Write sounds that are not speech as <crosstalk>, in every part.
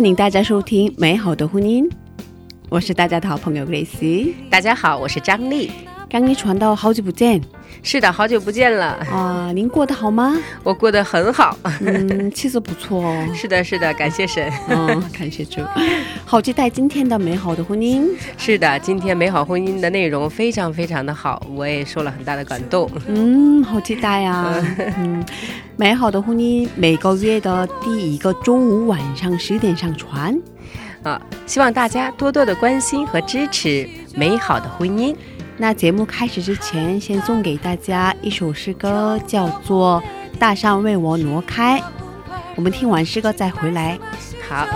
欢迎大家收听《美好的婚姻》，我是大家的好朋友 Grace。大家好，我是张丽。刚一传到好久不见是的，好久不见了，啊、您过得好吗？我过得很好。嗯，气色不错哦。是的，是的，感谢神。嗯，感谢主，好期待今天的美好的婚姻。是的，今天美好婚姻的内容非常非常的好，我也受了很大的感动。嗯，好期待啊！嗯，美好的婚姻每个月的第一个周五晚上十点上传。啊，希望大家多多的关心和支持美好的婚姻。那节目开始之前，先送给大家一首诗歌，叫做《大山为我挪开》。我们听完诗歌再回来。好，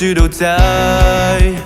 一直都在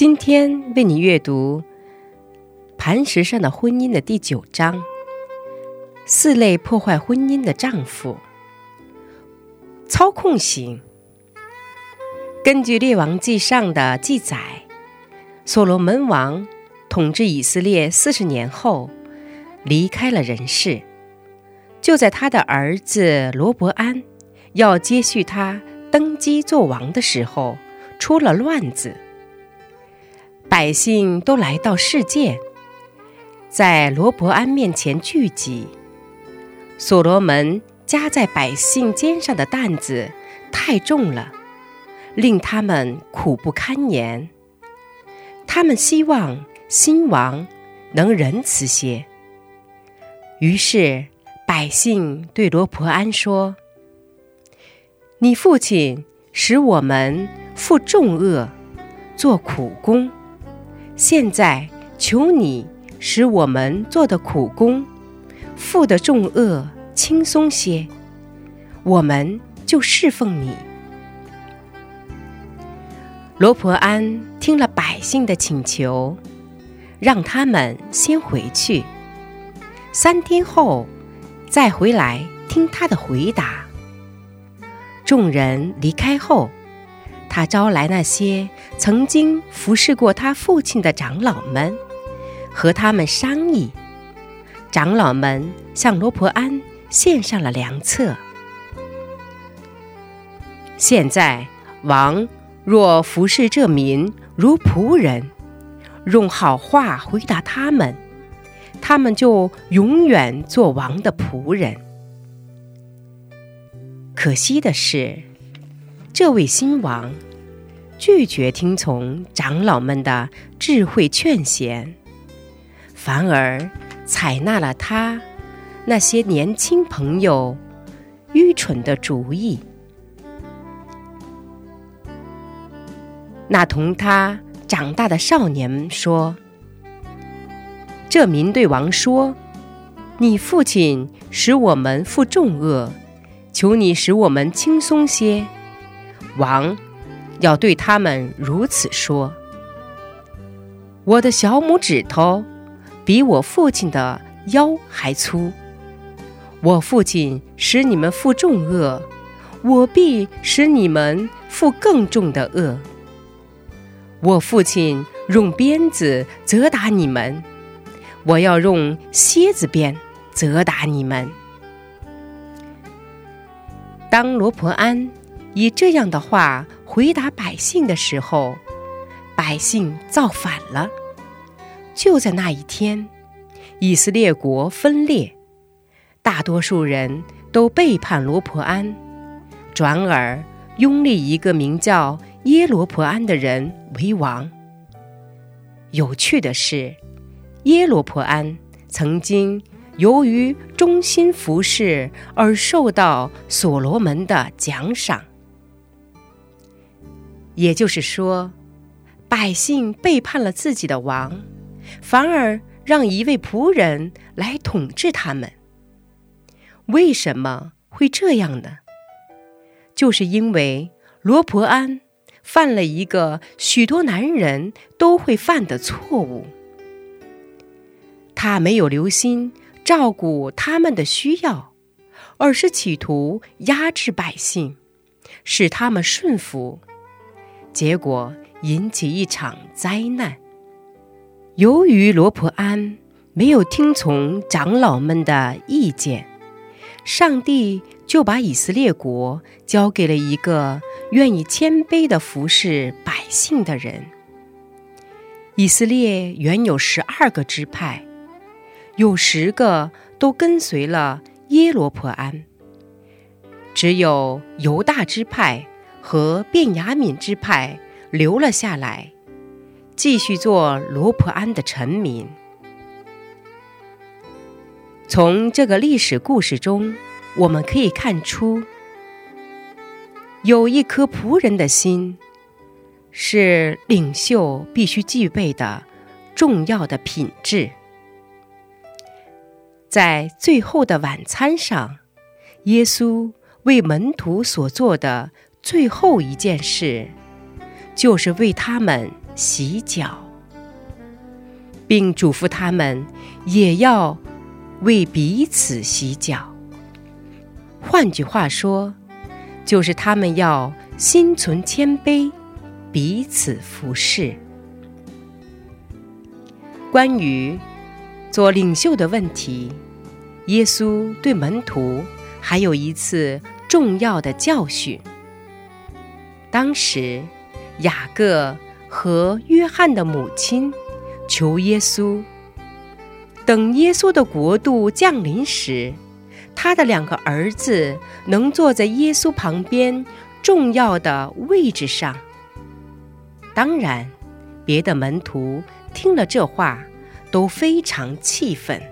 今天为你阅读《磐石上的婚姻》的第九章：四类破坏婚姻的丈夫。操控型。根据《列王记上》的记载，所罗门王统治以色列四十年后，离开了人世。就在他的儿子罗伯安要接续他登基做王的时候，出了乱子。百姓都来到世界，在罗伯安面前聚集。所罗门加在百姓肩上的担子太重了，令他们苦不堪言。他们希望新王能仁慈些。于是百姓对罗伯安说：“你父亲使我们负重恶，做苦工。”现在求你使我们做的苦工，负的重恶轻松些，我们就侍奉你。罗婆安听了百姓的请求，让他们先回去，三天后再回来听他的回答。众人离开后。他招来那些曾经服侍过他父亲的长老们，和他们商议。长老们向罗婆安献上了良策。现在王若服侍这民如仆人，用好话回答他们，他们就永远做王的仆人。可惜的是。这位新王拒绝听从长老们的智慧劝贤，反而采纳了他那些年轻朋友愚蠢的主意。那同他长大的少年说：“这民对王说，你父亲使我们负重恶，求你使我们轻松些。”王要对他们如此说：“我的小拇指头比我父亲的腰还粗。我父亲使你们负重恶，我必使你们负更重的恶。我父亲用鞭子责打你们，我要用蝎子鞭责打你们。”当罗婆安。以这样的话回答百姓的时候，百姓造反了。就在那一天，以色列国分裂，大多数人都背叛罗婆安，转而拥立一个名叫耶罗婆安的人为王。有趣的是，耶罗婆安曾经由于忠心服侍而受到所罗门的奖赏。也就是说，百姓背叛了自己的王，反而让一位仆人来统治他们。为什么会这样呢？就是因为罗伯安犯了一个许多男人都会犯的错误，他没有留心照顾他们的需要，而是企图压制百姓，使他们顺服。结果引起一场灾难。由于罗婆安没有听从长老们的意见，上帝就把以色列国交给了一个愿意谦卑的服侍百姓的人。以色列原有十二个支派，有十个都跟随了耶罗婆安，只有犹大支派和卞雅敏之派留了下来，继续做罗普安的臣民。从这个历史故事中，我们可以看出，有一颗仆人的心，是领袖必须具备的重要的品质。在最后的晚餐上，耶稣为门徒所做的最后一件事，就是为他们洗脚，并嘱咐他们也要为彼此洗脚。换句话说，就是他们要心存谦卑，彼此服侍。关于做领袖的问题，耶稣对门徒还有一次重要的教训。当时，雅各和约翰的母亲求耶稣，等耶稣的国度降临时，他的两个儿子能坐在耶稣旁边重要的位置上。当然，别的门徒听了这话。都非常气愤。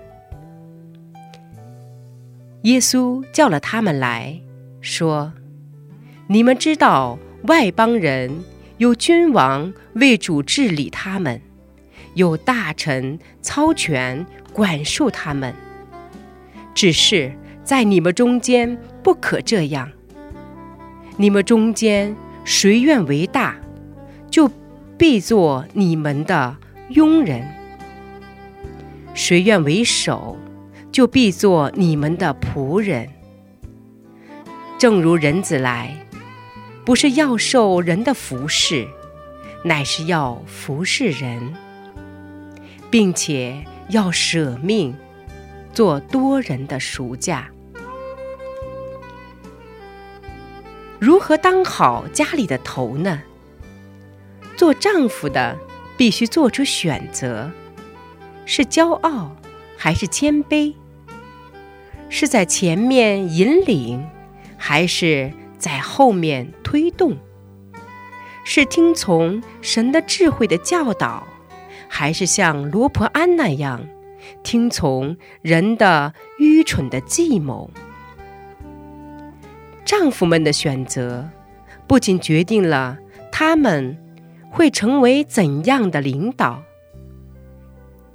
耶稣叫了他们来说：“你们知道，外邦人有君王为主治理他们，有大臣操权管束他们。只是在你们中间不可这样。你们中间谁愿为大，就必做你们的佣人。”谁愿为首，就必做你们的仆人。正如人子来，不是要受人的服侍，乃是要服侍人，并且要舍命，做多人的赎价。如何当好家里的头呢？做丈夫的必须做出选择。是骄傲，还是谦卑？是在前面引领，还是在后面推动？是听从神的智慧的教导，还是像罗婆安那样听从人的愚蠢的计谋？丈夫们的选择，不仅决定了他们会成为怎样的领导。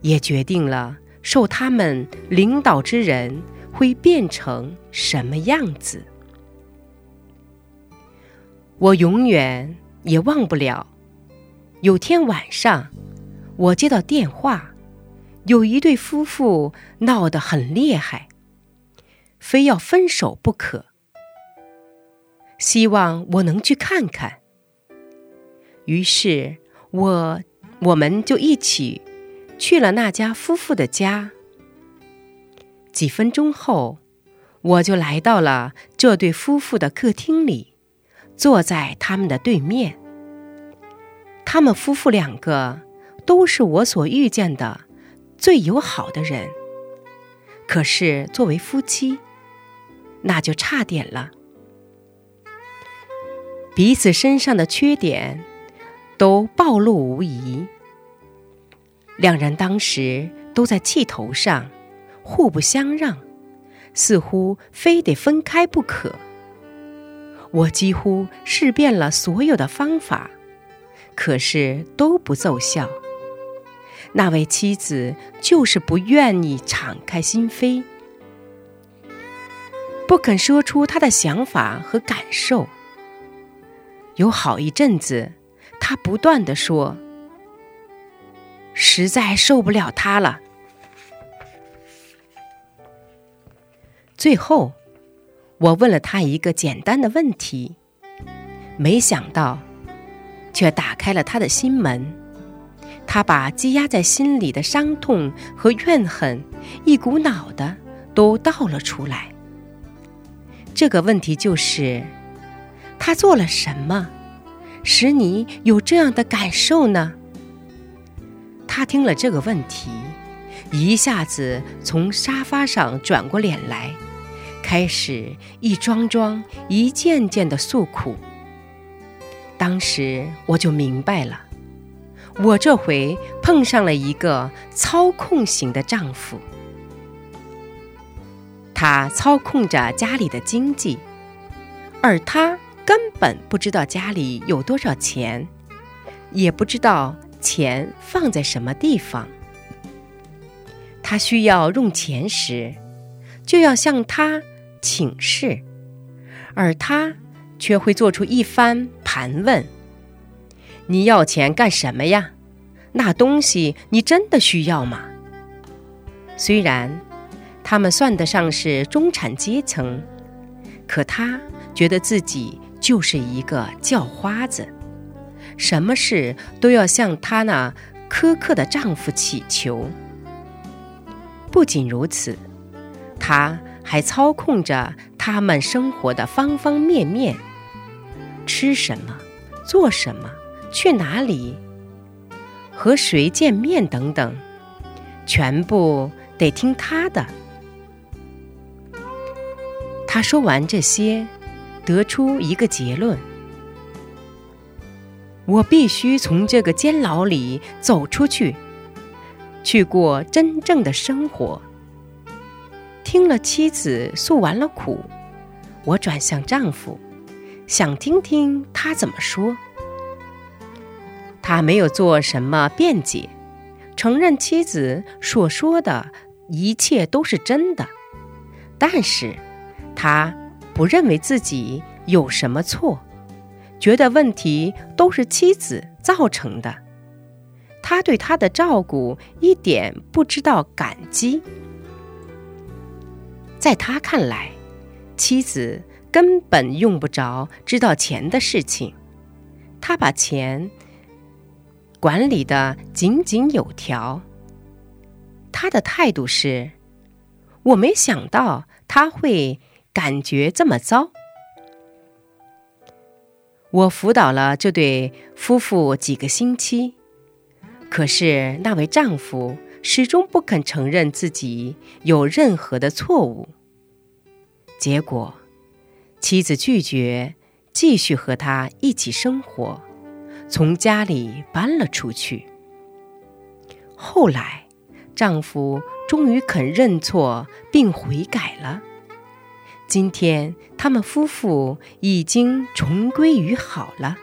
也决定了受他们领导之人会变成什么样子。我永远也忘不了，有天晚上，我接到电话，有一对夫妇闹得很厉害，非要分手不可，希望我能去看看。于是，我我们就一起。去了那家夫妇的家。几分钟后，我就来到了这对夫妇的客厅里，坐在他们的对面。他们夫妇两个都是我所遇见的最友好的人，可是作为夫妻，那就差点了。彼此身上的缺点都暴露无遗。两人当时都在气头上，互不相让，似乎非得分开不可。我几乎试遍了所有的方法，可是都不奏效。那位妻子就是不愿意敞开心扉，不肯说出她的想法和感受。有好一阵子，她不断的说。实在受不了他了。最后，我问了他一个简单的问题，没想到，却打开了他的心门。他把积压在心里的伤痛和怨恨，一股脑的都倒了出来。这个问题就是：他做了什么，使你有这样的感受呢？他听了这个问题，一下子从沙发上转过脸来，开始一桩桩、一件件的诉苦。当时我就明白了，我这回碰上了一个操控型的丈夫。他操控着家里的经济，而他根本不知道家里有多少钱，也不知道钱放在什么地方。他需要用钱时，就要向他请示，而他却会做出一番盘问：“你要钱干什么呀？那东西你真的需要吗？”虽然。他们算得上是中产阶层，可他觉得自己就是一个叫花子，什么事都要向他那苛刻的丈夫乞求。不仅如此，她还操控着他们生活的方方面面：吃什么、做什么、去哪里、和谁见面等等，全部得听他的。他说完这些，得出一个结论：我必须从这个监牢里走出去，去过真正的生活。听了妻子诉完了苦，我转向丈夫，想听听他怎么说。他没有做什么辩解，承认妻子所说的一切都是真的，但是。他不认为自己有什么错，觉得问题都是妻子造成的。他对他的照顾一点不知道感激。在他看来，妻子根本用不着知道钱的事情，他把钱管理的井井有条。他的态度是：我没想到他会。感觉这么糟。我辅导了这对夫妇几个星期，可是那位丈夫始终不肯承认自己有任何的错误。结果，妻子拒绝继续和他一起生活，从家里搬了出去。后来，丈夫终于肯认错并悔改了。今天，他们夫妇已经重归于好了。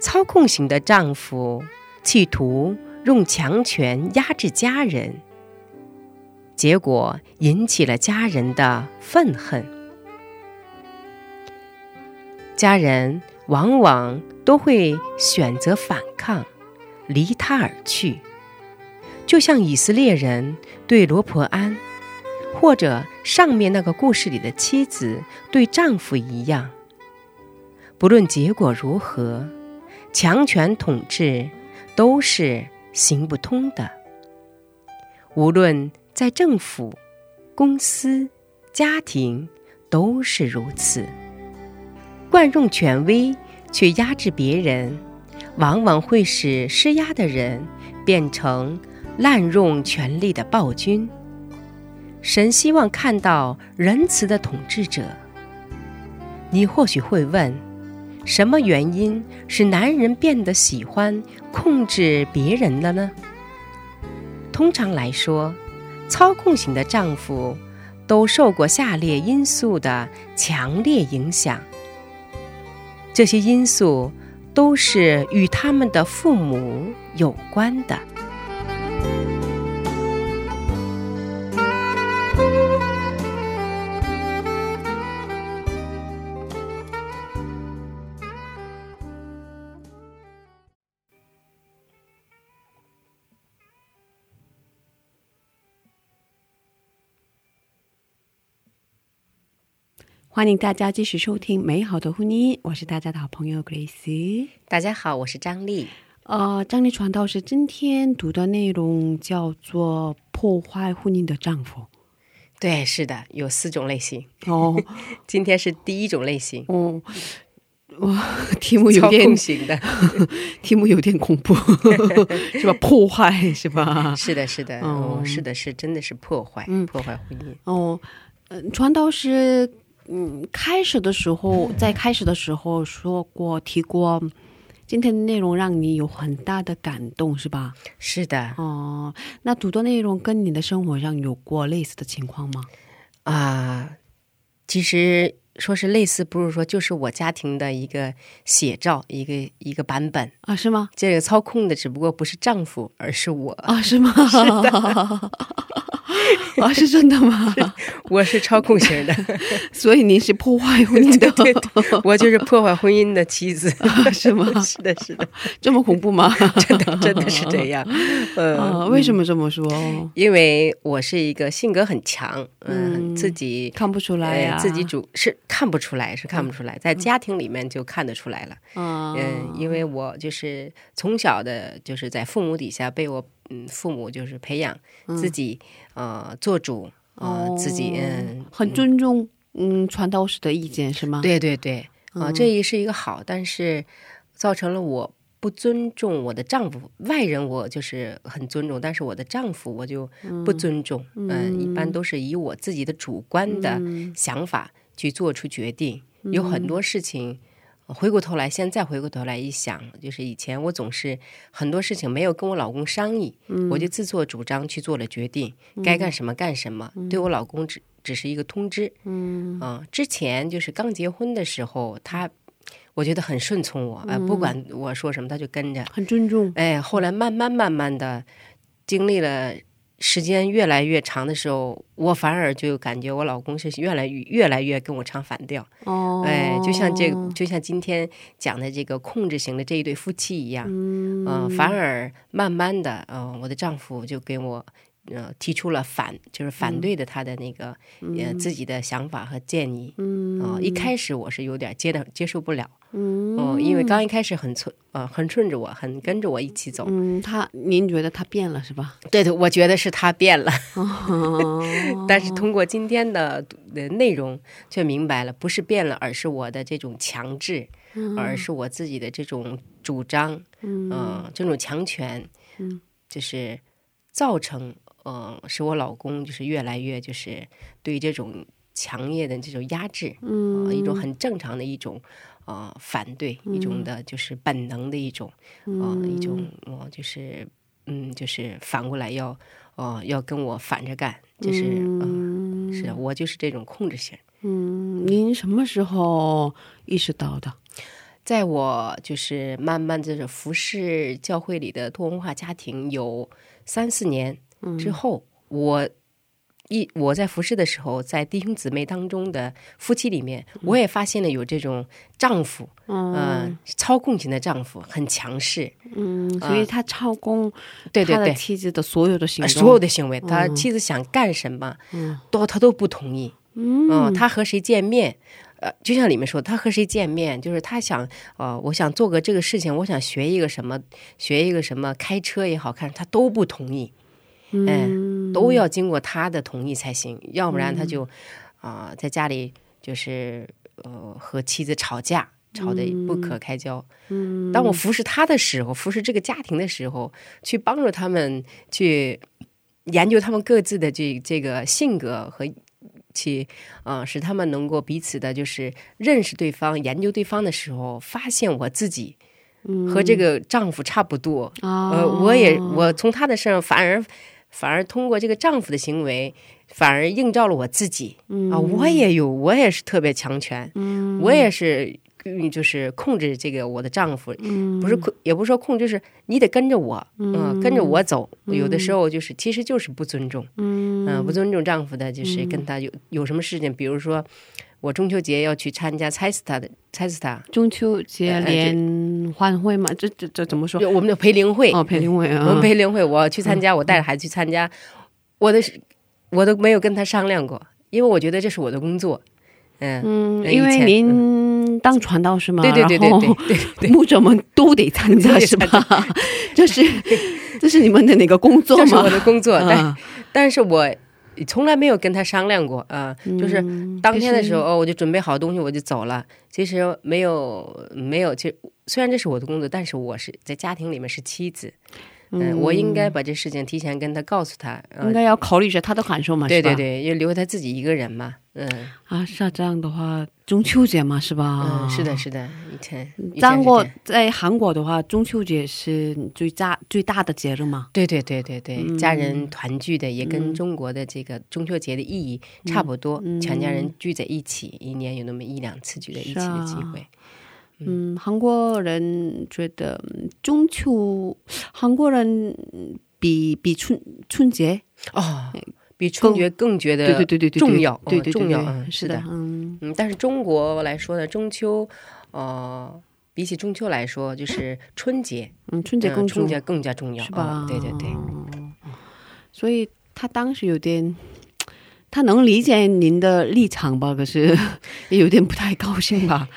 操控型的丈夫企图用强权压制家人，结果引起了家人的愤恨。家人往往都会选择反抗，离他而去，就像以色列人对罗婆安。或者上面那个故事里的妻子对丈夫一样，不论结果如何，强权统治都是行不通的。无论在政府、公司、家庭，都是如此。惯用权威去压制别人，往往会使施压的人变成滥用权力的暴君。神希望看到仁慈的统治者。你或许会问，什么原因使男人变得喜欢控制别人了呢？通常来说，操控型的丈夫都受过下列因素的强烈影响。这些因素都是与他们的父母有关的。欢迎大家继续收听《美好的婚姻》，我是大家的好朋友 Grace。大家好，我是张丽。呃，张丽传道是今天读的内容叫做“破坏婚姻的丈夫”。对，是的，有四种类型。哦，<laughs> 今天是第一种类型。哦，哇题目有点控型的。<laughs> 题目有点恐怖，<laughs> 是吧？破坏是吧？是的，是的，哦哦，是的，是真的是破坏，嗯破坏婚姻。哦，嗯，传道师，嗯，开始的时候，在开始的时候说过提过，今天的内容让你有很大的感动，是吧？是的，哦，那读的内容跟你的生活上有过类似的情况吗？啊，其实说是类似，不是说就是我家庭的一个写照，一个一个版本。啊，是吗？这个操控的只不过不是丈夫，而是我。啊，是吗？<laughs> <laughs> 啊，是真的吗？<laughs> 我是操控型的，<laughs> 所以您是破坏婚姻的，对对我就是破坏婚姻的妻子，是吗？是的，是的，这么恐怖吗？真的真的是这样。呃，啊，为什么这么说？因为我是一个性格很强，嗯，嗯自己看不出来呀、呃自己主是看不出来，是看不出来，在家庭里面就看得出来了。啊，嗯，因为我就是从小的，就是在父母底下被我嗯父母就是培养自己呃做主呃自己嗯很尊重嗯传道士的意见是吗？，对对对啊、嗯这也是一个好，但是造成了我不尊重我的丈夫，外人我就是很尊重，但是我的丈夫我就不尊重，嗯、一般都是以我自己的主观的想法去做出决定，有很多事情。回过头来，现在回过头来一想，就是以前我总是很多事情没有跟我老公商议，我就自作主张去做了决定，该干什么干什么，对我老公只只是一个通知。嗯之前就是刚结婚的时候，他我觉得很顺从我，哎、不管我说什么，他就跟着。很尊重。哎，后来慢慢慢慢的，经历了时间越来越长的时候，我反而就感觉我老公是越来越越来越跟我唱反调。哦，哎，就像这个，就像今天讲的这个控制型的这一对夫妻一样，嗯、反而慢慢的，嗯、我的丈夫就给我。呃，提出了反，就是反对的他的那个、呃自己的想法和建议。嗯、呃，一开始我是有点接的接受不了。嗯、因为刚一开始很顺，呃，很顺着我，很跟着我一起走。嗯，他您觉得他变了是吧？<laughs> 对对，我觉得是他变了。哦，<laughs> 但是通过今天的的内容，却明白了，不是变了，而是我的这种强制，而是我自己的这种主张，嗯、这种强权，嗯，就是造成，呃，使我老公就是越来越就是对这种强烈的这种压制，嗯、一种很正常的一种。呃，反对一种的，就是本能的一种，呃，一种，呃，就是，嗯，就是反过来要，呃，要跟我反着干，就是，嗯、是我就是这种控制型。嗯，您什么时候意识到的？在我就是慢慢就是服侍教会里的多文化家庭有三四年之后，我一我在服侍的时候，在弟兄姊妹当中的夫妻里面，我也发现了有这种丈夫，嗯、操控型的丈夫很强势，嗯，所以他操控对对对，妻子的所有的行呃动，所有的行为，他妻子想干什么，嗯。都他都不同意。嗯，他和谁见面，呃，就像里面说，他和谁见面，就是他想，呃，我想做个这个事情，我想学一个什么，学一个什么，开车也好看，他都不同意。嗯，都要经过他的同意才行，要不然他就啊、在家里就是呃和妻子吵架，吵得不可开交。嗯，当我服侍他的时候，服侍这个家庭的时候，去帮助他们去研究他们各自的这这个性格和。去，呃，使他们能够彼此的，就是认识对方、研究对方的时候，发现我自己和这个丈夫差不多。啊，呃，我也我从他的身上反而反而通过这个丈夫的行为，反而映照了我自己、啊，我也有，我也是特别强权，我也是。嗯，就是控制这个我的丈夫，不是控，也不是说控制，就是你得跟着我，嗯、跟着我走。有的时候就是，其实就是不尊重，嗯、不尊重丈夫的，就是跟他有有什么事情，比如说我中秋节要去参加猜斯塔的猜斯塔，中秋节联欢会嘛，这这这怎么说？就我们的培灵会，哦，培灵会我啊们，培灵会，我要去参加，我带着孩子去参加，我的我都没有跟他商量过，因为我觉得这是我的工作。嗯，因为您当传道是吗，对对对对对对牧者们都得参加是吧？这是这是你们的那个工作这是？我的工作，但啊但是我从来没有跟他商量过啊、呃就是当天的时候，哦，我就准备好东西我就走了。其实没有没有，其实虽然这是我的工作，但是我是在家庭里面是妻子，嗯、我应该把这事情提前跟他告诉他。呃应该要考虑一下他的感受嘛，是吧对对对，因为留他自己一个人嘛，嗯啊，是啊，这样的话，中秋节嘛，是吧？嗯，是的，是的，以前韩国在韩国的话，中秋节是最大最大的节日嘛。对对对对对，嗯家人团聚的也跟中国的这个中秋节的意义差不多，全家人聚在一起，一年有那么一两次聚在一起的机会。嗯，韩国人觉得嗯中秋，韩国人嗯比比春春节，哦，比春节更觉得对对对对对，重要，对对重要，是的，嗯嗯，但是中国来说呢，中秋，呃，比起中秋来说，就是春节，嗯，春节嗯更重春节更加重要，是吧？嗯对对对，所以他当时有点，他能理解您的立场吧？可是 <laughs> 也有点不太高兴吧，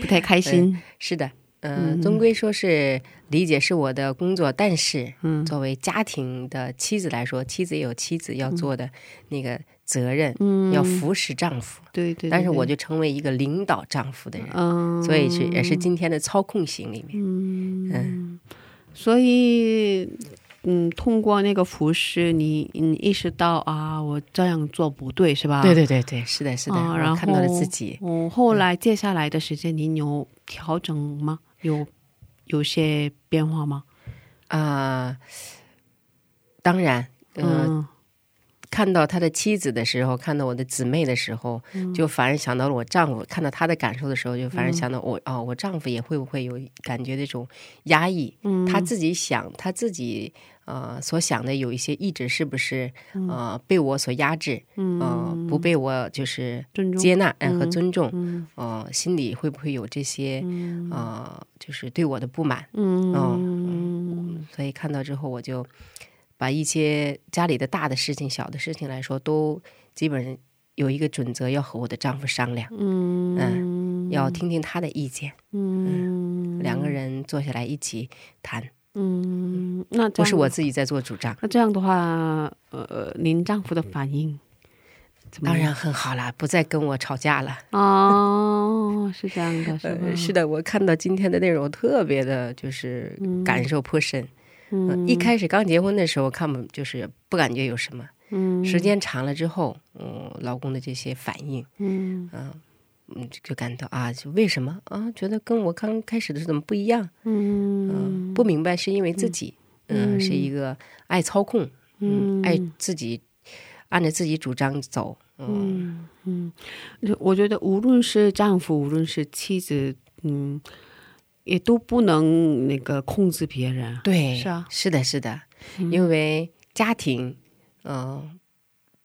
不太开心。是的。嗯，终归说是理解是我的工作，但是，嗯作为家庭的妻子来说，妻子也有妻子要做的那个责任，嗯，要服侍丈夫。对对对但是我就成为一个领导丈夫的人，嗯，所以是也是今天的操控型里面。嗯嗯所以，嗯，通过那个服饰，你你意识到啊，我这样做不对，是吧？对对对对，是的，是的，啊然后看到了自己。嗯，后来接下来的时间，您有调整吗？有有些变化吗？啊、当然，嗯、嗯看到他的妻子的时候，看到我的姊妹的时候，嗯就反而想到了我丈夫；看到他的感受的时候，就反而想到我、哦，我丈夫也会不会有感觉这种压抑？嗯他自己想，他自己呃所想的有一些意志，是不是呃被我所压制？嗯呃，不被我就是接纳呃和尊重？嗯呃，心里会不会有这些嗯呃，就是对我的不满？嗯所以看到之后，我就把一些家里的大的事情、小的事情来说，都基本上有一个准则，要和我的丈夫商量，嗯要听听他的意见，嗯两个人坐下来一起谈，嗯，那这样不是我自己在做主张。那这样的话，呃，您丈夫的反应？当然很好啦，不再跟我吵架了。哦，是这样的，<laughs> 是吧？呃，是的，我看到今天的内容，特别的就是感受颇深。嗯一开始刚结婚的时候，看不就是不感觉有什么，嗯。时间长了之后，嗯，老公的这些反应，嗯。嗯，就感到啊，就为什么？啊，觉得跟我刚开始的怎么不一样？嗯？不明白是因为自己，嗯，是一个爱操控，嗯，爱自己按照自己主张走，嗯，我觉得无论是丈夫，无论是妻子，嗯，也都不能那个控制别人。对，是啊。是的，是的，因为家庭，嗯、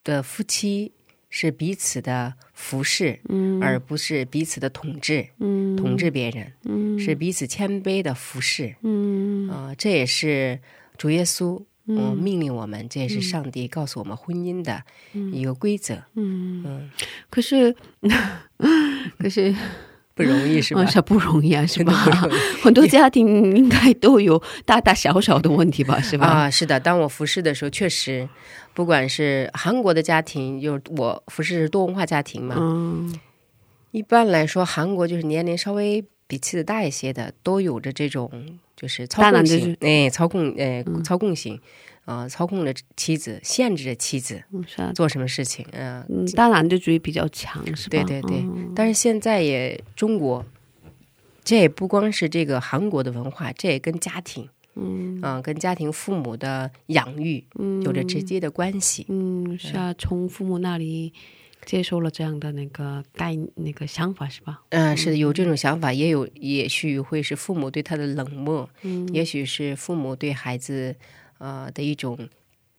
的夫妻是彼此的服侍，嗯。而不是彼此的统治，嗯。统治别人，嗯。是彼此谦卑的服侍，嗯。啊、这也是主耶稣。嗯，命令我们，这也是上帝告诉我们婚姻的一个规则，嗯，嗯，可是 <laughs> 可是不容易是吧？不容易啊，是吧？<laughs> 很多家庭应该都有大大小小的问题吧，是吧？啊，是的，当我服侍的时候，确实，不管是韩国的家庭，就是我服侍是多文化家庭嘛，嗯。一般来说，韩国就是年龄稍微比妻子大一些的，都有着这种就是操控当然就是型，哎，操控，哎，操控型，啊、操控着妻子，限制着妻子嗯是啊，做什么事情，嗯、嗯，大男子主义比较强，是吧？对对对嗯但是现在也中国，这也不光是这个韩国的文化，这也跟家庭，嗯啊、跟家庭父母的养育有着直接的关系。嗯，是啊，从父母那里接受了这样的那个概那个想法，是吧？嗯、是的，有这种想法，也有，也许会是父母对他的冷漠，嗯也许是父母对孩子呃的一种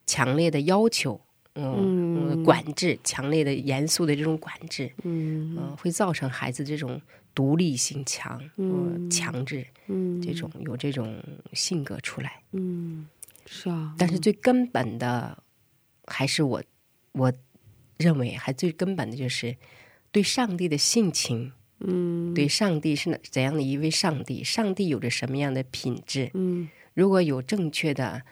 强烈的要求，嗯，嗯管制，强烈的、严肃的这种管制，嗯嗯、会造成孩子这种独立性强，嗯、强制嗯这种有这种性格出来。嗯，是啊，但是最根本的，还是我我认为，还最根本的就是对上帝的性情。嗯对上帝是怎样的一位上帝？上帝有着什么样的品质？嗯如果有正确的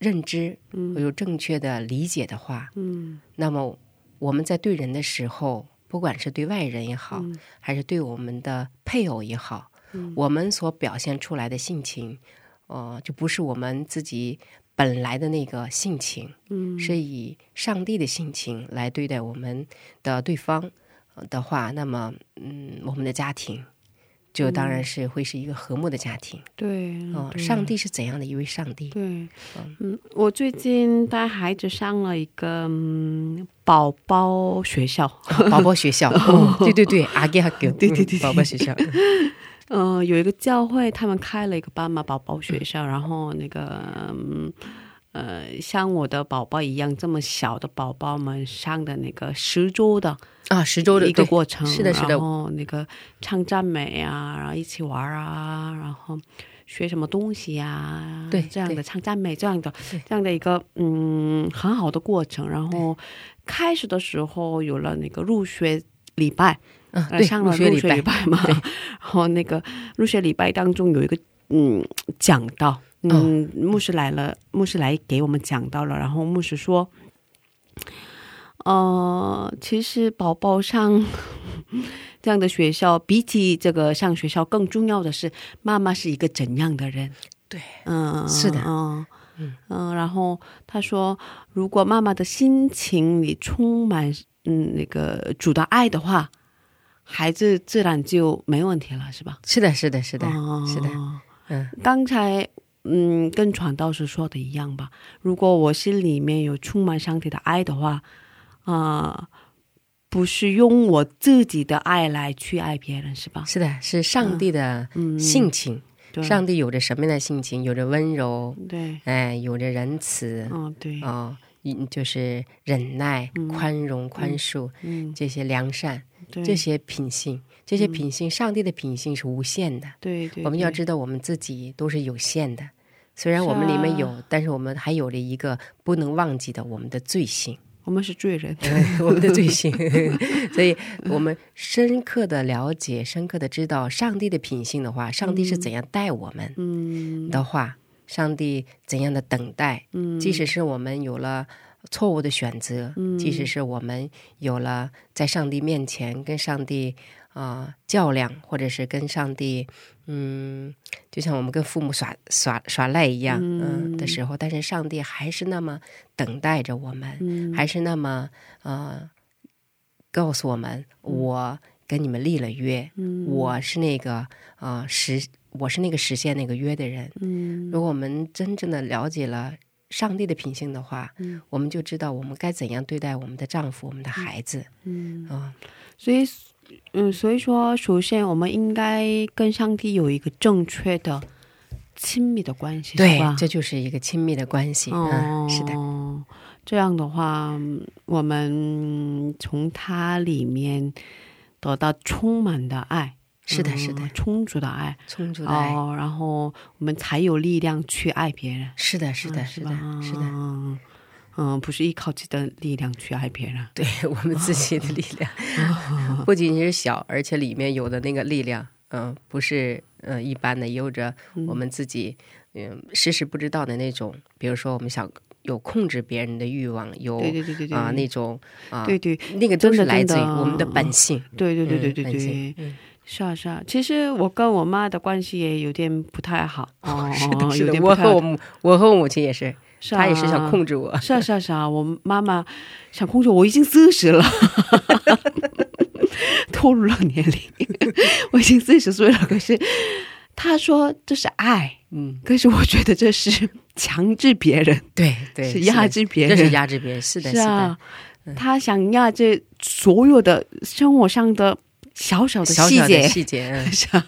认知，有正确的理解的话，嗯。那么我们在对人的时候，不管是对外人也好，嗯。还是对我们的配偶也好，我们所表现出来的性情，呃，就不是我们自己本来的那个性情，嗯。是以上帝的性情来对待我们的对方呃的话，那么，嗯，我们的家庭就当然是会是一个和睦的家庭。对哦、对上帝是怎样的一位上帝？对，嗯，我最近带孩子上了一个嗯宝宝学校，宝宝学校，哦、对对对，阿给阿给，<laughs> 对对对，宝宝学校，嗯、<laughs> 有一个教会，他们开了一个斑马宝宝学校，然后那个嗯呃，像我的宝宝一样这么小的宝宝们上的那个十周的啊，十周的一个过程，是的是的。然后那个唱赞美啊，然后一起玩啊，然后学什么东西呀、对这样的唱赞美，这样的这样的一个嗯很好的过程。然后开始的时候有了那个入学礼拜，啊，对，呃上了入学礼，拜嘛，<laughs> 然后那个入学礼拜当中有一个嗯讲到，嗯，牧师来了，牧师来给我们讲到了，然后牧师说，呃，其实宝宝上 <laughs> 这样的学校，比起这个上学校更重要的是，妈妈是一个怎样的人。对，嗯，是的。嗯嗯，然后他说，如果妈妈的心情里充满嗯那个主的爱的话，孩子自然就没问题了，是吧？是的，是的，是的，哦是的，嗯，刚才嗯跟传道士说的一样吧，如果我心里面有充满上帝的爱的话，啊、不是用我自己的爱来去爱别人，是吧？是的，是上帝的嗯，性情。对。上帝有着什么样的性情？有着温柔，对，哎，有着仁慈，嗯对，哦，嗯就是忍耐、嗯。宽容、宽恕嗯。这些良善，对，这些品性，这些品性，上帝的品性是无限的。对对，我们要知道，我们自己都是有限的。虽然我们里面有，但是我们还有了一个不能忘记的我们的罪性，我们是罪人，<laughs> 我们的罪性。<laughs> 所以，我们深刻的了解、深刻的知道上帝的品性的话，上帝是怎样待我们嗯的话，上帝怎样的等待，嗯，即使是我们有了错误的选择，嗯即使是我们有了在上帝面前跟上帝啊、呃较量，或者是跟上帝，嗯，就像我们跟父母耍耍耍赖一样，嗯、的时候，但是上帝还是那么等待着我们，嗯。还是那么呃告诉我们，我跟你们立了约，嗯。我是那个呃实，我是那个实现那个约的人。嗯。如果我们真正的了解了上帝的品性的话，嗯。我们就知道我们该怎样对待我们的丈夫、我们的孩子。嗯，啊、所以嗯，所以说，首先我们应该跟上帝有一个正确的亲密的关系，对吧，这就是一个亲密的关系。嗯，是的，哦，这样的话，嗯我们从它里面得到充满的爱，是的，嗯是的，充足的爱，充足的爱。哦，然后我们才有力量去爱别人，是的，是的，嗯是的，是的。嗯嗯，不是依靠自己的力量去爱别人，对 <laughs> 我们自己的力量，不仅仅是小，而且里面有的那个力量，嗯、不是嗯一般的，有着我们自己嗯、时时不知道的那种，比如说我们想有控制别人的欲望，有对对对对对，啊、那种啊、对对。那个都是来自于我们的本性。对对对对对对是啊是啊，其实我跟我妈的关系也有点不太好，哦，<laughs> 是的，我和我母，我和我母亲也是，是啊。他也是想控制我。是啊是啊是啊，我妈妈想控制我，我已经四十了，<laughs> 透露了年龄，我已经四十岁了。可是他说这是爱，嗯，可是我觉得这是强制别人，对对，是压制别人，这是压制别人，是的，是是啊的，，她想压制所有的生活上的小小的细节。细节，嗯。<laughs> 是啊，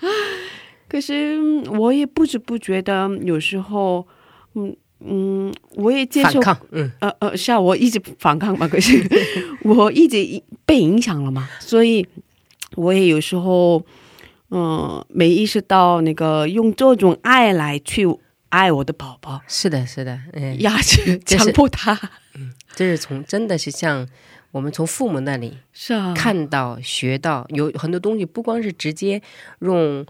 <laughs> 可是嗯我也不知不觉的，有时候，嗯嗯，我也接受，嗯，呃呃，是啊，我一直反抗嘛，可是 <laughs> 我一直被影响了嘛，所以我也有时候，嗯、没意识到那个用这种爱来去爱我的宝宝，是的，是的，嗯，压制、强迫他，嗯这是从真的是像我们从父母那里是啊，看到、学到，有很多东西不光是直接用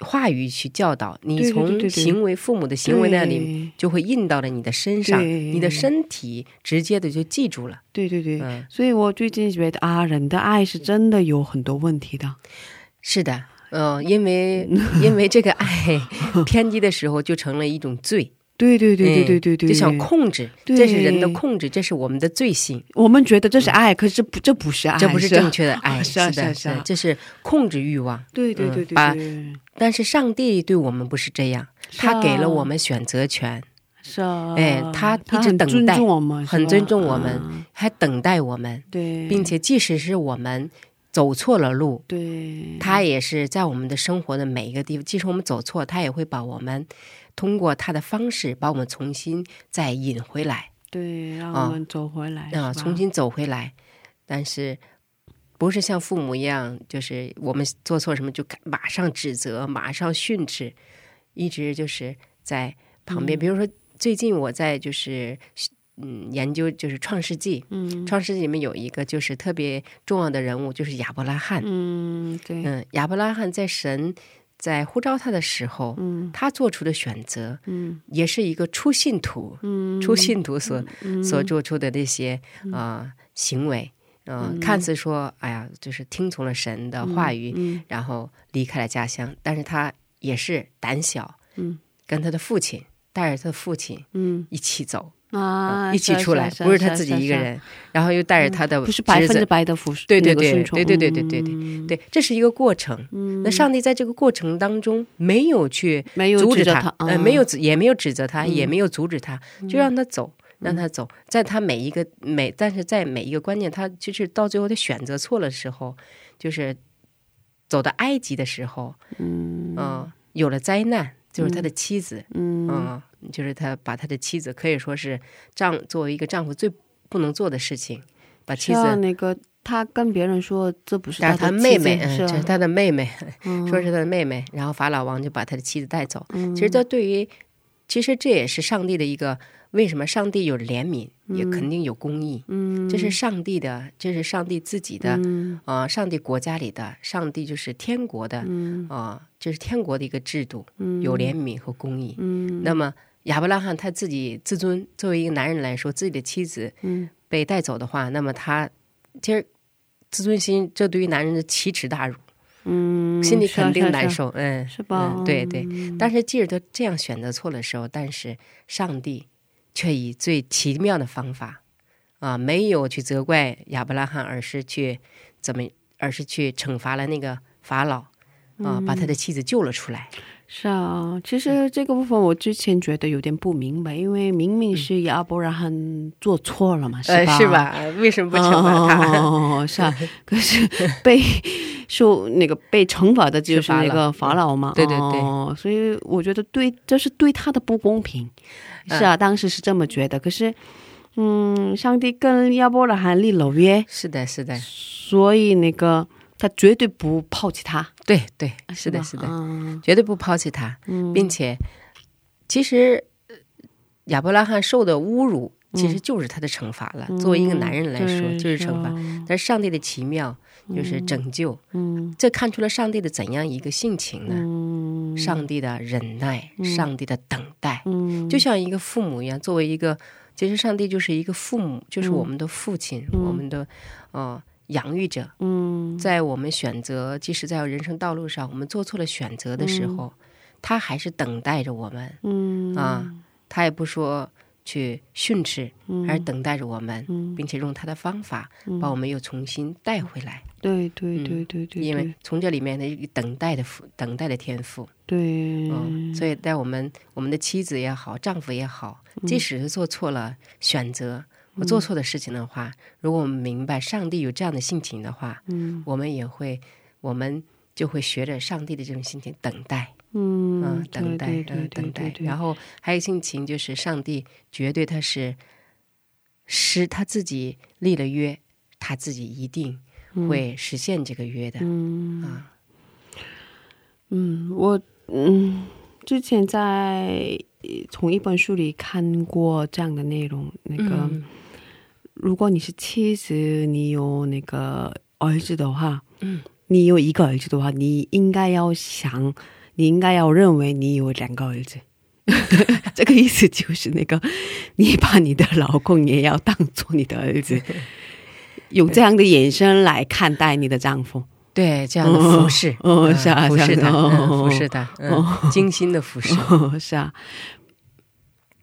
话语去教导，你从行为父母的行为那里就会印到了你的身上，你的身体直接的就记住了。对对对，嗯，所以我最近觉得啊，人的爱是真的有很多问题的。是的，呃，因为因为这个爱 <laughs> 偏激的时候，就成了一种罪。对对对对嗯对对对，就想控制，这是人的控制，这是我们的罪性，我们觉得这是爱，可是不，这不是爱，这不是正确的爱，是啊的，是的这是控制欲望。对对对对但是上帝对我们不是这样，他给了我们选择权，是啊，哎他一直等待重我们，很尊重我们嗯还等待我们，对，并且即使是我们走错了路，对，他也是在我们的生活的每一个地方，即使我们走错，他也会把我们通过他的方式把我们重新再引回来对，让啊我们走回来啊，重新走回来。但是不是像父母一样，就是我们做错什么就马上指责、马上训斥，一直就是在旁边。比如说，最近我在就是嗯研究就是《创世纪》，嗯创世纪》里面有一个就是特别重要的人物，就是亚伯拉罕。嗯对嗯，亚伯拉罕在神在呼召他的时候，嗯。他做出的选择嗯。也是一个初信徒、嗯。初信徒所、嗯。所做出的那些啊、呃行为，呃，看似说，哎呀，就是听从了神的话语，嗯。然后离开了家乡，但是他也是胆小，嗯，跟他的父亲带着他的父亲嗯。一起走，啊，一起出来，不是他自己一个，人，然后又带着他的啊不是百分之百的服对对对对对对对对对这是一个过程。那上帝在这个过程当中没有去阻止他呃，嗯没有也没有指责他，也嗯。没有阻止他，就让他走，让他走，在他每一个每，但是在每一个关键，他就是到最后他选择错了的时候，就是走到埃及的时候，嗯、有了灾难，就是他的妻子，嗯。嗯，就是他把他的妻子可以说是丈作为一个丈夫最不能做的事情，把妻子。那个他跟别人说这不是他的妹妹，嗯，这是他的妹妹，嗯说是他的妹妹，然后法老王就把他的妻子带走。嗯。其实这对于，其实这也是上帝的一个，为什么上帝有怜悯，也肯定有公义，嗯。这是上帝的，这是上帝自己的，嗯。啊、上帝国家里的，上帝就是天国的，嗯。啊、这是天国的一个制度，嗯有怜悯和公义。嗯那么亚伯拉罕他自己自尊，作为一个男人来说，自己的妻子嗯被带走的话，那么他其实自尊心，这对于男人的奇耻大辱，嗯心里肯定难受，嗯，是吧嗯？对对。但是即使他这样选择错的时候，但是上帝却以最奇妙的方法啊，没有去责怪亚伯拉罕，而是去怎么，而是去惩罚了那个法老啊，把他的妻子救了出来。是啊，其实这个部分我之前觉得有点不明白，因为明明是亚伯拉罕做错了嘛，是呃，吧？是？吧？为什么不惩罚他？哦，是啊，可是被 <laughs> 受那个被惩罚的就是那个法老嘛，对对对哦，所以我觉得对，这是对他的不公平。是啊，当时是这么觉得，可是，嗯，上帝跟亚伯拉罕立了约，是的，是的，所以那个他绝对不抛弃他，对对，是的，是的，嗯。绝对不抛弃他，嗯。并且，其实呃亚伯拉罕受的侮辱，其实就是他的惩罚了。作为一个男人来说，就是惩罚。啊。但是上帝的奇妙就是拯救，嗯。这看出了上帝的怎样一个性情呢？嗯。上帝的忍耐，上帝的等待，嗯，就像一个父母一样。作为一个，其实上帝就是一个父母，就是嗯。我们的父亲，我们的呃养育者。嗯在我们选择，即使在人生道路上我们做错了选择的时候，他还是等待着我们嗯啊，他也不说去训斥，嗯还是等待着我们，嗯并且用他的方法把我们又重新带回来。对对嗯对对对，因为从这里面的一个等待的父，等待的天赋，对嗯，所以在我们我们的妻子也好，丈夫也好，即使是做错了选择，我做错的事情的话，如果我们明白上帝有这样的性情的话，嗯。我们也会，我们就会学着上帝的这种性情等待，嗯嗯，等待，对对对嗯，等待。然后还有性情就是上帝绝对他是是他自己立了约，他自己一定会实现这个约的。嗯。啊，嗯，我嗯之前在呃从一本书里看过这样的内容，那个、嗯如果你是妻子，你有那个儿子的话，嗯，你有一个儿子的话，你应该要想你应该要认为你有两个儿子。<laughs> 这个意思就是那个，你把你的老公也要当做你的儿子，<laughs> 用这样的眼神来看待你的丈夫。对这样的服饰，哦，嗯是啊，服饰的，服饰的，嗯，精心的服饰，哦，是啊，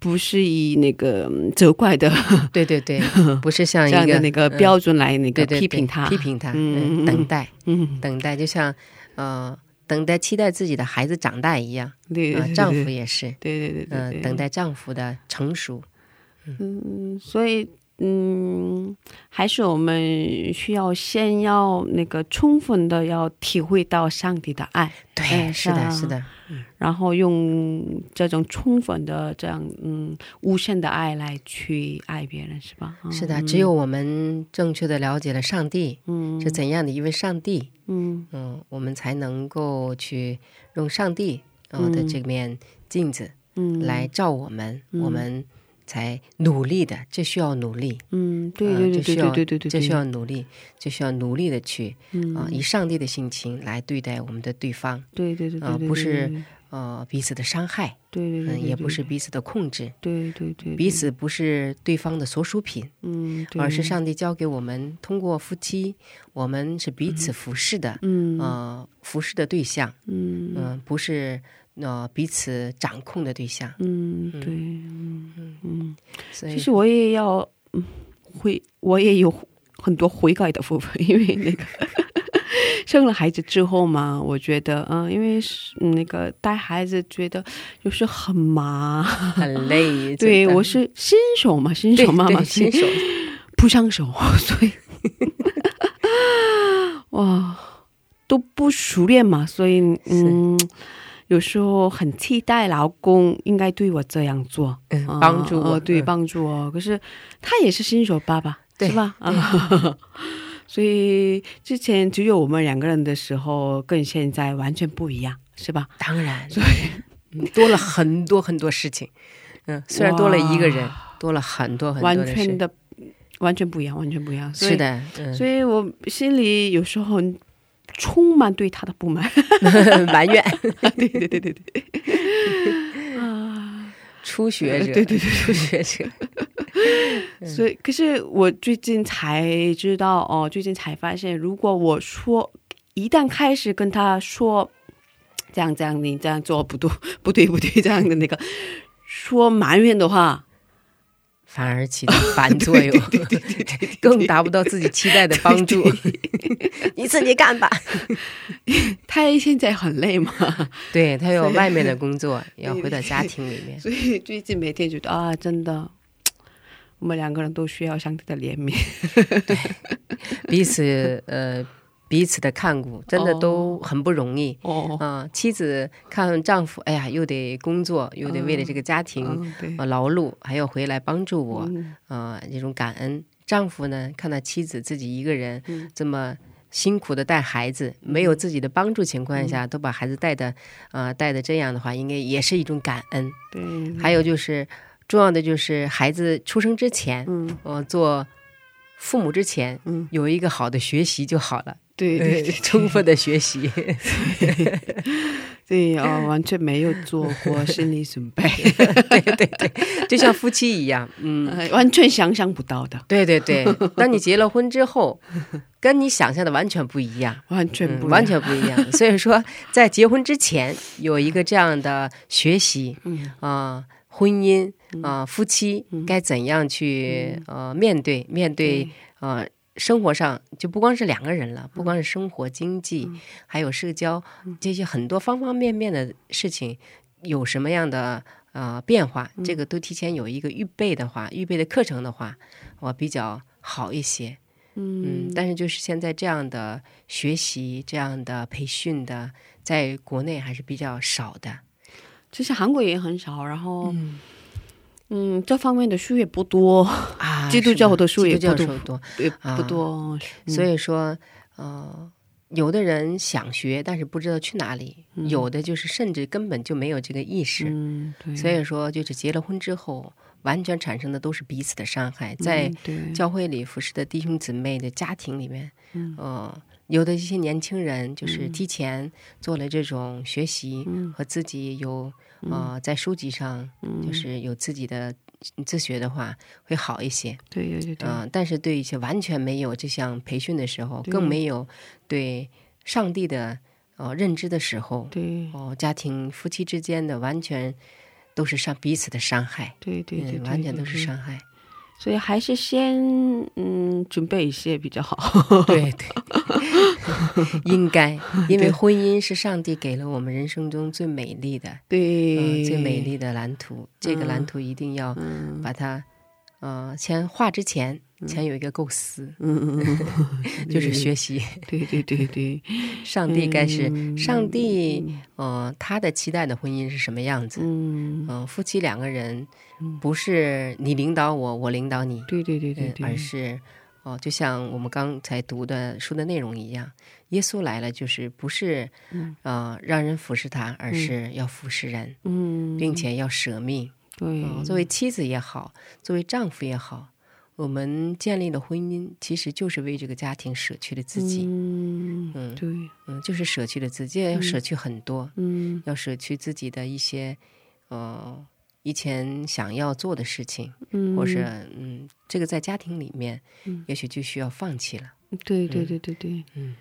不是以那个嗯责怪的对 <laughs> 对对，<laughs> 不是像一个那个嗯标准来那个对对对批评他，批评他，嗯嗯，等待，嗯，等待，就像呃，等待期待自己的孩子长大一样，对，对啊，丈夫，也是，对对对对对，嗯，等待丈夫的成熟，嗯，所以嗯，还是我们需要先要那个充分的要体会到上帝的爱，对，哎是的，是的，然后用这种充分的这样嗯无限的爱来去爱别人，是吧？嗯是的，只有我们正确的了解了上帝嗯。是怎样的一位上帝，嗯。嗯，我们才能够去用上帝呃的这面镜子嗯。来照我们，我们才努力的，这需要努力，嗯，对呃对对对对对对对，这需要努力，这需要努力的去嗯。啊、以上帝的心情来对待我们的对方，对对对对呃对，不是呃彼此的伤害，对对对，嗯，也不是彼此的控制，对对对彼此不是对方的所属品，嗯，对。而是上帝交给我们，通过夫妻，我们是彼此服侍的，嗯。呃，服侍的对象，嗯。嗯、不是呃彼此掌控的对象，嗯对嗯。嗯，所以其实我也要嗯悔，我也有很多悔改的部分，<laughs> 因为那个生了孩子之后嘛，我觉得嗯，因为是嗯那个带孩子，觉得就是很麻。很累，<laughs> 对，我是新手嘛，新手妈妈，新手，不上手，<laughs> 所以哇都不熟练嘛，所以嗯，有时候很期待老公应该对我这样做，帮助我呃对，嗯帮助我。可是他也是新手爸爸，对是吧？啊，<laughs> 所以之前只有我们两个人的时候，跟现在完全不一样，是吧？当然，嗯多了很多很多事情，嗯，虽然多了一个人，多了很多很多完全的完全不一样，完全不一样。是，的，嗯，所以我心里有时候充满对他的不满。<laughs> 埋怨对对对对对。啊 <laughs> 初学者，对对对初学者，<laughs> 所以，可是我最近才知道哦，最近才发现，如果我说一旦开始跟他说这样这样，你这样做不对不对不对这样的那个说埋怨的话，反而起到反作用，更达不到自己期待的帮助。<laughs> 你自己干吧。<laughs> 他现在很累嘛，对他有外面的工作，要回到家庭里面。所以最近每天觉得啊，真的。我们两个人都需要上帝的怜悯，<laughs> 彼此呃彼此的看顾，真的都很不容易。哦，啊、妻子看丈夫，哎呀，又得工作，又得为了这个家庭、嗯，呃劳碌，还要回来帮助我，嗯。啊、这种感恩。丈夫呢，看到妻子自己一个人嗯。这么辛苦的带孩子，没有自己的帮助情况下，都把孩子带的，啊带的这样的话，应该也是一种感恩。对，还有就是重要的就是孩子出生之前，嗯。呃，做父母之前，嗯。有一个好的学习就好了，对对对 <laughs> 充分的学习。对啊、完全没有做过 <laughs> 心理准备，对对对，就像夫妻一样，嗯，<laughs> 呃完全想象不到的，对对对。当你结了婚之后，跟你想象的完全不一样。完全不、嗯完全不一样，所以说，在结婚之前有一个这样的学习，嗯。啊、婚姻啊、夫妻该怎样去、呃面对面对。呃生活上就不光是两个人了，不光是生活、经济，还有社交这些很多方方面面的事情，有什么样的呃变化，这个都提前有一个预备的话，预备的课程的话，我比较好一些。嗯，但是就是现在这样的学习、这样的培训的，在国内还是比较少的。其实韩国也很少，然后嗯这方面的书也不多，<laughs> 啊，基督教的书也不多不多，所以说，呃，有的人想学，但是不知道去哪里；嗯有的就是甚至根本就没有这个意识。嗯，所以说，就是结了婚之后，完全产生的都是彼此的伤害，在教会里服侍的弟兄姊妹的家庭里面，嗯、有的一些年轻人就是提前做了这种学习，和自己有呃在书籍上就是有自己的自学的话，会好一些。对对对对，嗯、但是对一些完全没有这项培训的时候，更没有对上帝的呃认知的时候，对哦，家庭夫妻之间的完全都是伤彼此的伤害，对对对，嗯，完全都是，伤害。所以还是先嗯准备一些比较好。对对，<laughs> 应该，<laughs> 因为婚姻是上帝给了我们人生中最美丽的，对，呃，最美丽的蓝图。这个蓝图一定要把它，呃，先画之前，先有一个构思，嗯嗯嗯，<laughs> 就是学习。对对对对，上帝该是上帝，呃，他的期待的婚姻是什么样子？嗯，嗯、夫妻两个人不是你领导我，我领导你，对对对对而是哦，就像我们刚才读的书的内容一样，耶稣来了就是不是呃让人服侍他，而是要服侍人，嗯，并且要舍命。对，嗯，作为妻子也好，作为丈夫也好，我们建立了婚姻，其实就是为这个家庭舍去了自己。嗯嗯对，嗯，就是舍去了自己，要舍去很多，嗯。要舍去自己的一些呃以前想要做的事情，嗯，或是嗯，这个在家庭里面，也许就需要放弃了。对对对对对，嗯，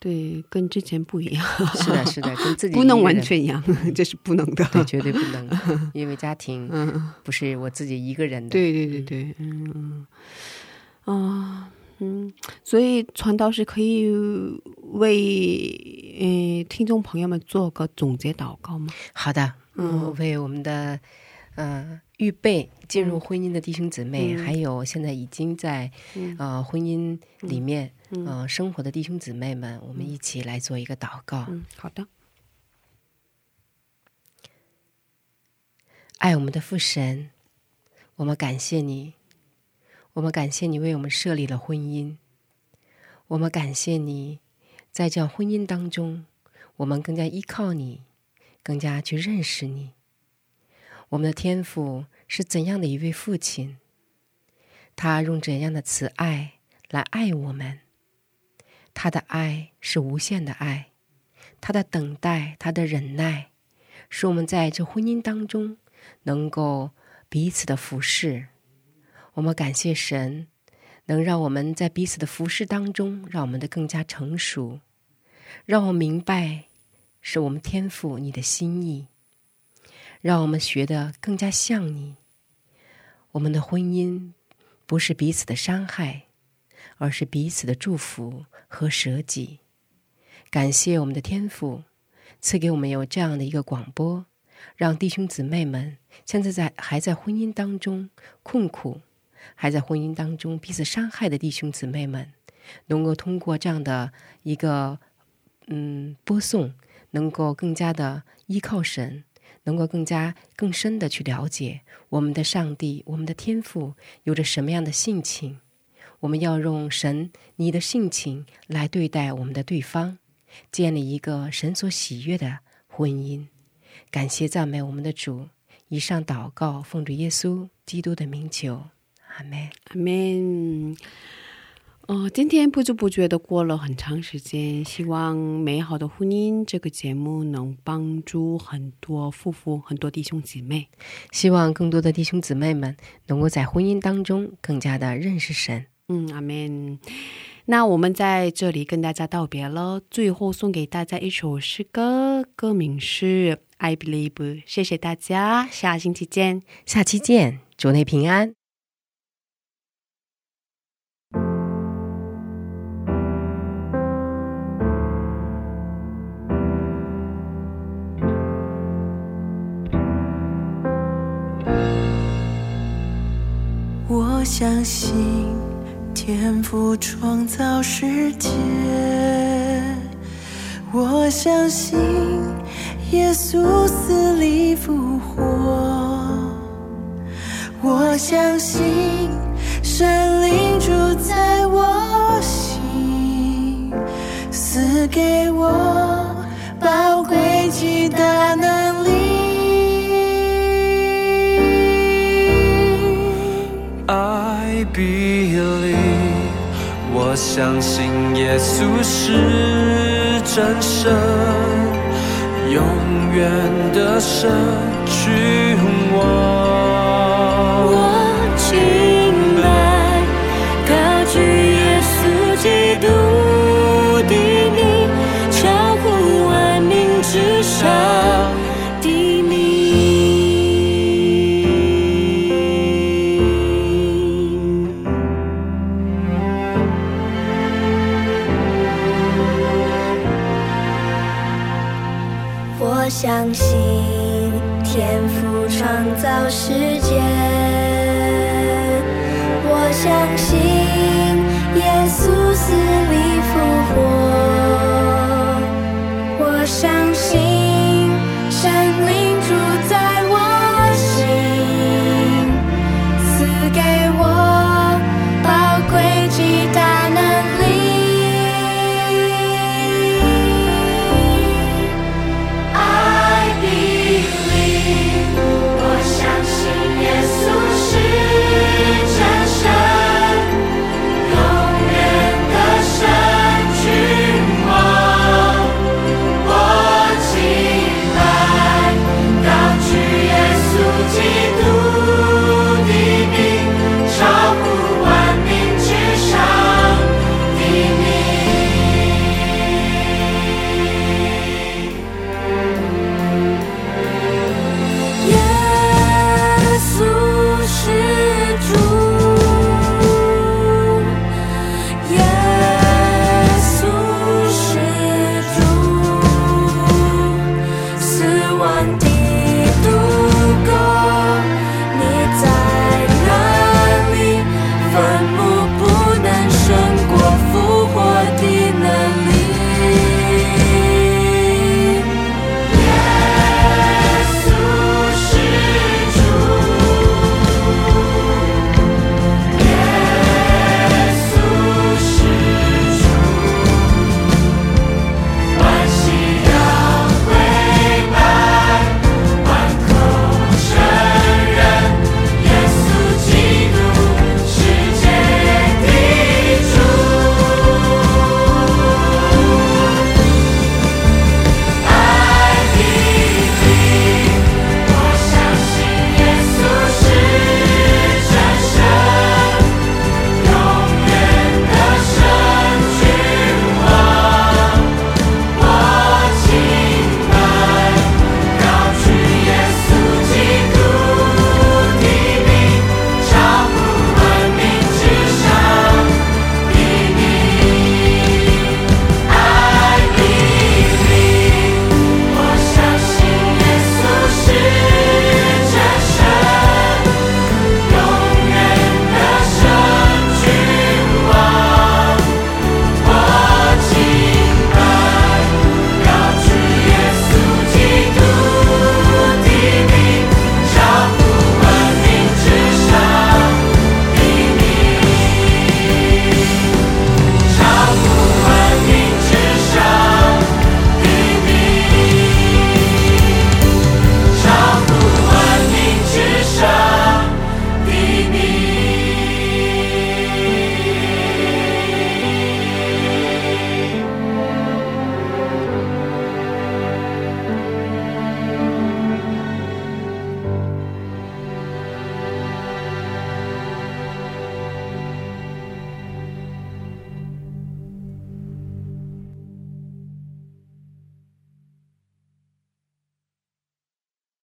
对，跟之前不一样，<laughs> 是的，是的，跟自己 <laughs> 不能完全一样，<laughs> 这是不能的。对，绝对不能，因为家庭嗯，不是我自己一个人的。对对对对，嗯嗯啊嗯，所以传道是可以为呃听众朋友们做个总结祷告吗？好的，嗯，为我们的呃预备进入婚姻的弟兄姊妹，还有现在已经在、呃婚姻里面、呃生活的弟兄姊妹们，我们一起来做一个祷告。嗯，好的，爱我们的父神，我们感谢你，我们感谢你为我们设立了婚姻，我们感谢你，在这样婚姻当中，我们更加依靠你，更加去认识你。我们的天父是怎样的一位父亲？他用怎样的慈爱来爱我们？他的爱是无限的爱，他的等待，他的忍耐，使我们在这婚姻当中能够彼此的服侍。我们感谢神，能让我们在彼此的服侍当中，让我们的更加成熟，让我明白是我们天赋你的心意，让我们学得更加像你。我们的婚姻不是彼此的伤害，而是彼此的祝福和舍己。感谢我们的天赋，赐给我们有这样的一个广播，让弟兄姊妹们现在在还在婚姻当中困苦，还在婚姻当中彼此伤害的弟兄姊妹们，能够通过这样的一个嗯播送，能够更加的依靠神，能够更加更深的去了解我们的上帝，我们的天赋有着什么样的性情。我们要用神你的性情来对待我们的对方，建立一个神所喜悦的婚姻。感谢赞美我们的主。以上祷告奉主耶稣基督的名求，阿门。阿门。哦，今天不知不觉的过了很长时间，希望《美好的婚姻》这个节目能帮助很多夫妇、很多弟兄姊妹。希望更多的弟兄姊妹们能够在婚姻当中更加的认识神。嗯，阿门。那我们在这里跟大家道别了，最后送给大家一首诗歌，歌名是《I Believe》。谢谢大家，下星期见。下期见，主内平安。相信天赋创造世界，我相信耶稣死里复活，我相信神灵住在我心，赐给我宝贵极大能力。我相信耶稣是真神，永远的神君王。相信天赋创造世界，